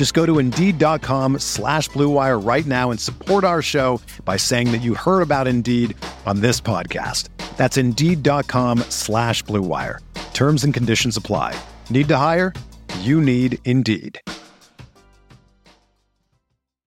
Just go to Indeed.com slash BlueWire right now and support our show by saying that you heard about Indeed on this podcast. That's Indeed.com slash BlueWire. Terms and conditions apply. Need to hire? You need Indeed.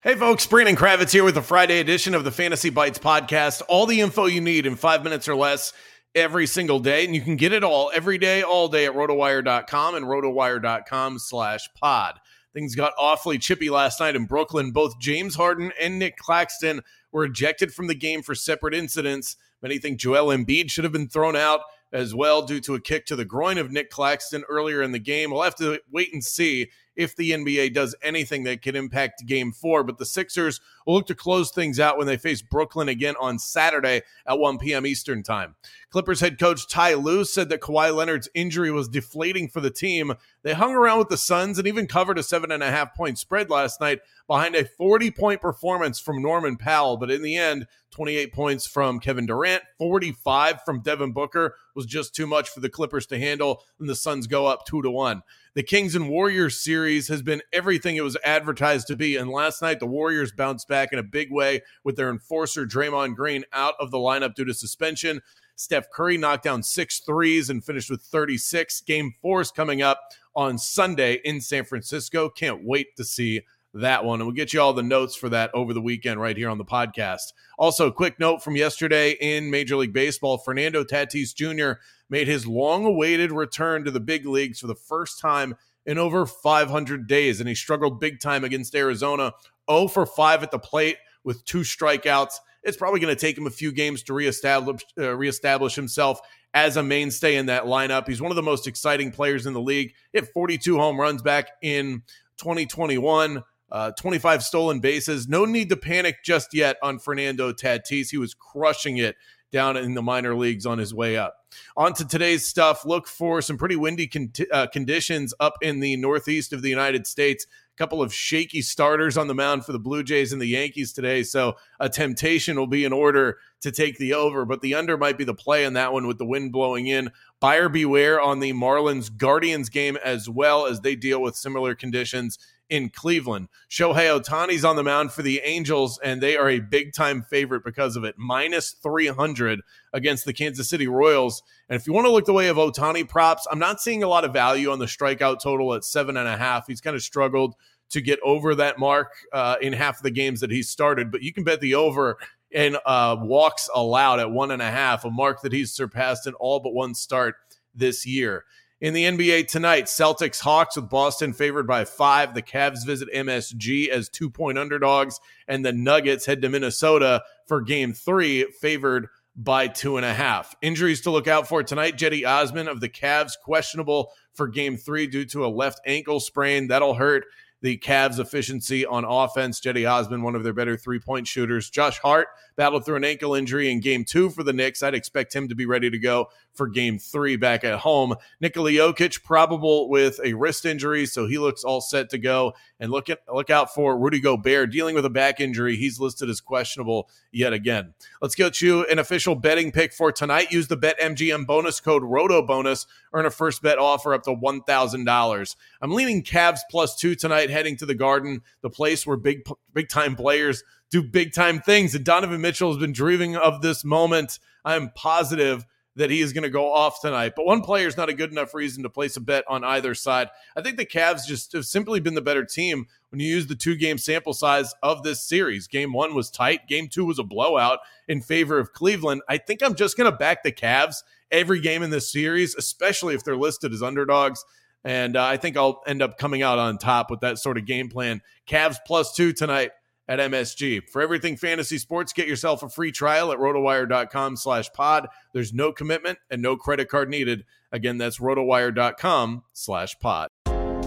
Hey folks, Brandon Kravitz here with the Friday edition of the Fantasy Bites podcast. All the info you need in five minutes or less every single day. And you can get it all every day, all day at rotowire.com and rotowire.com slash pod. Things got awfully chippy last night in Brooklyn. Both James Harden and Nick Claxton were ejected from the game for separate incidents. Many think Joel Embiid should have been thrown out as well due to a kick to the groin of Nick Claxton earlier in the game. We'll have to wait and see if the NBA does anything that could impact game four. But the Sixers will look to close things out when they face Brooklyn again on Saturday at 1 p.m. Eastern Time. Clippers head coach Ty Lue said that Kawhi Leonard's injury was deflating for the team. They hung around with the Suns and even covered a seven and a half point spread last night behind a 40 point performance from Norman Powell. But in the end, 28 points from Kevin Durant, 45 from Devin Booker was just too much for the Clippers to handle, and the Suns go up two to one. The Kings and Warriors series has been everything it was advertised to be. And last night, the Warriors bounced back in a big way with their enforcer, Draymond Green, out of the lineup due to suspension. Steph Curry knocked down six threes and finished with 36. Game four is coming up on Sunday in San Francisco. Can't wait to see that one. And we'll get you all the notes for that over the weekend right here on the podcast. Also, quick note from yesterday in Major League Baseball Fernando Tatis Jr. made his long awaited return to the big leagues for the first time in over 500 days. And he struggled big time against Arizona 0 for 5 at the plate with two strikeouts. It's probably going to take him a few games to reestablish, uh, reestablish himself as a mainstay in that lineup. He's one of the most exciting players in the league. Hit 42 home runs back in 2021 uh, 25 stolen bases. No need to panic just yet on Fernando Tatis. He was crushing it down in the minor leagues on his way up. On to today's stuff. Look for some pretty windy con- uh, conditions up in the northeast of the United States. A couple of shaky starters on the mound for the Blue Jays and the Yankees today. So a temptation will be in order to take the over, but the under might be the play in that one with the wind blowing in. Buyer beware on the Marlins Guardians game as well as they deal with similar conditions in Cleveland. Shohei Ohtani's on the mound for the Angels, and they are a big time favorite because of it. Minus 300 against the Kansas City Royals. And if you want to look the way of Ohtani props, I'm not seeing a lot of value on the strikeout total at seven and a half. He's kind of struggled to get over that mark uh, in half of the games that he started, but you can bet the over and uh, walks allowed at one and a half, a mark that he's surpassed in all but one start this year. In the NBA tonight, Celtics Hawks with Boston favored by five. The Cavs visit MSG as two point underdogs, and the Nuggets head to Minnesota for game three, favored by two and a half. Injuries to look out for tonight. Cedi Osman of the Cavs questionable for game three due to a left ankle sprain. That'll hurt the Cavs' efficiency on offense. Cedi Osman, one of their better three point shooters. Josh Hart battled through an ankle injury in game two for the Knicks. I'd expect him to be ready to go for game three back at home. Nikola Jokic, probable with a wrist injury, so he looks all set to go. And look at look out for Rudy Gobert dealing with a back injury. He's listed as questionable yet again. Let's get you an official betting pick for tonight. Use the BetMGM bonus code ROTO bonus. Earn a first bet offer up to $1,000. I'm leaning Cavs plus two tonight, heading to the Garden, the place where big big time players do big time things. And Donovan Mitchell has been dreaming of this moment. I'm positive that he is going to go off tonight. But one player is not a good enough reason to place a bet on either side. I think the Cavs just have simply been the better team when you use the two game sample size of this series. Game one was tight, game two was a blowout in favor of Cleveland. I think I'm just going to back the Cavs every game in this series, especially if they're listed as underdogs. And uh, I think I'll end up coming out on top with that sort of game plan. Cavs plus two tonight at MSG. For everything fantasy sports, get yourself a free trial at rotowire.com slash pod. There's no commitment and no credit card needed. Again, that's rotowire.com slash pod.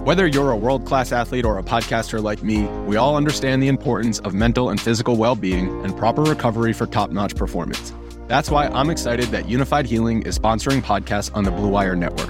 Whether you're a world class athlete or a podcaster like me, we all understand the importance of mental and physical well being and proper recovery for top notch performance. That's why I'm excited that Unifyd Healing is sponsoring podcasts on the Blue Wire Network.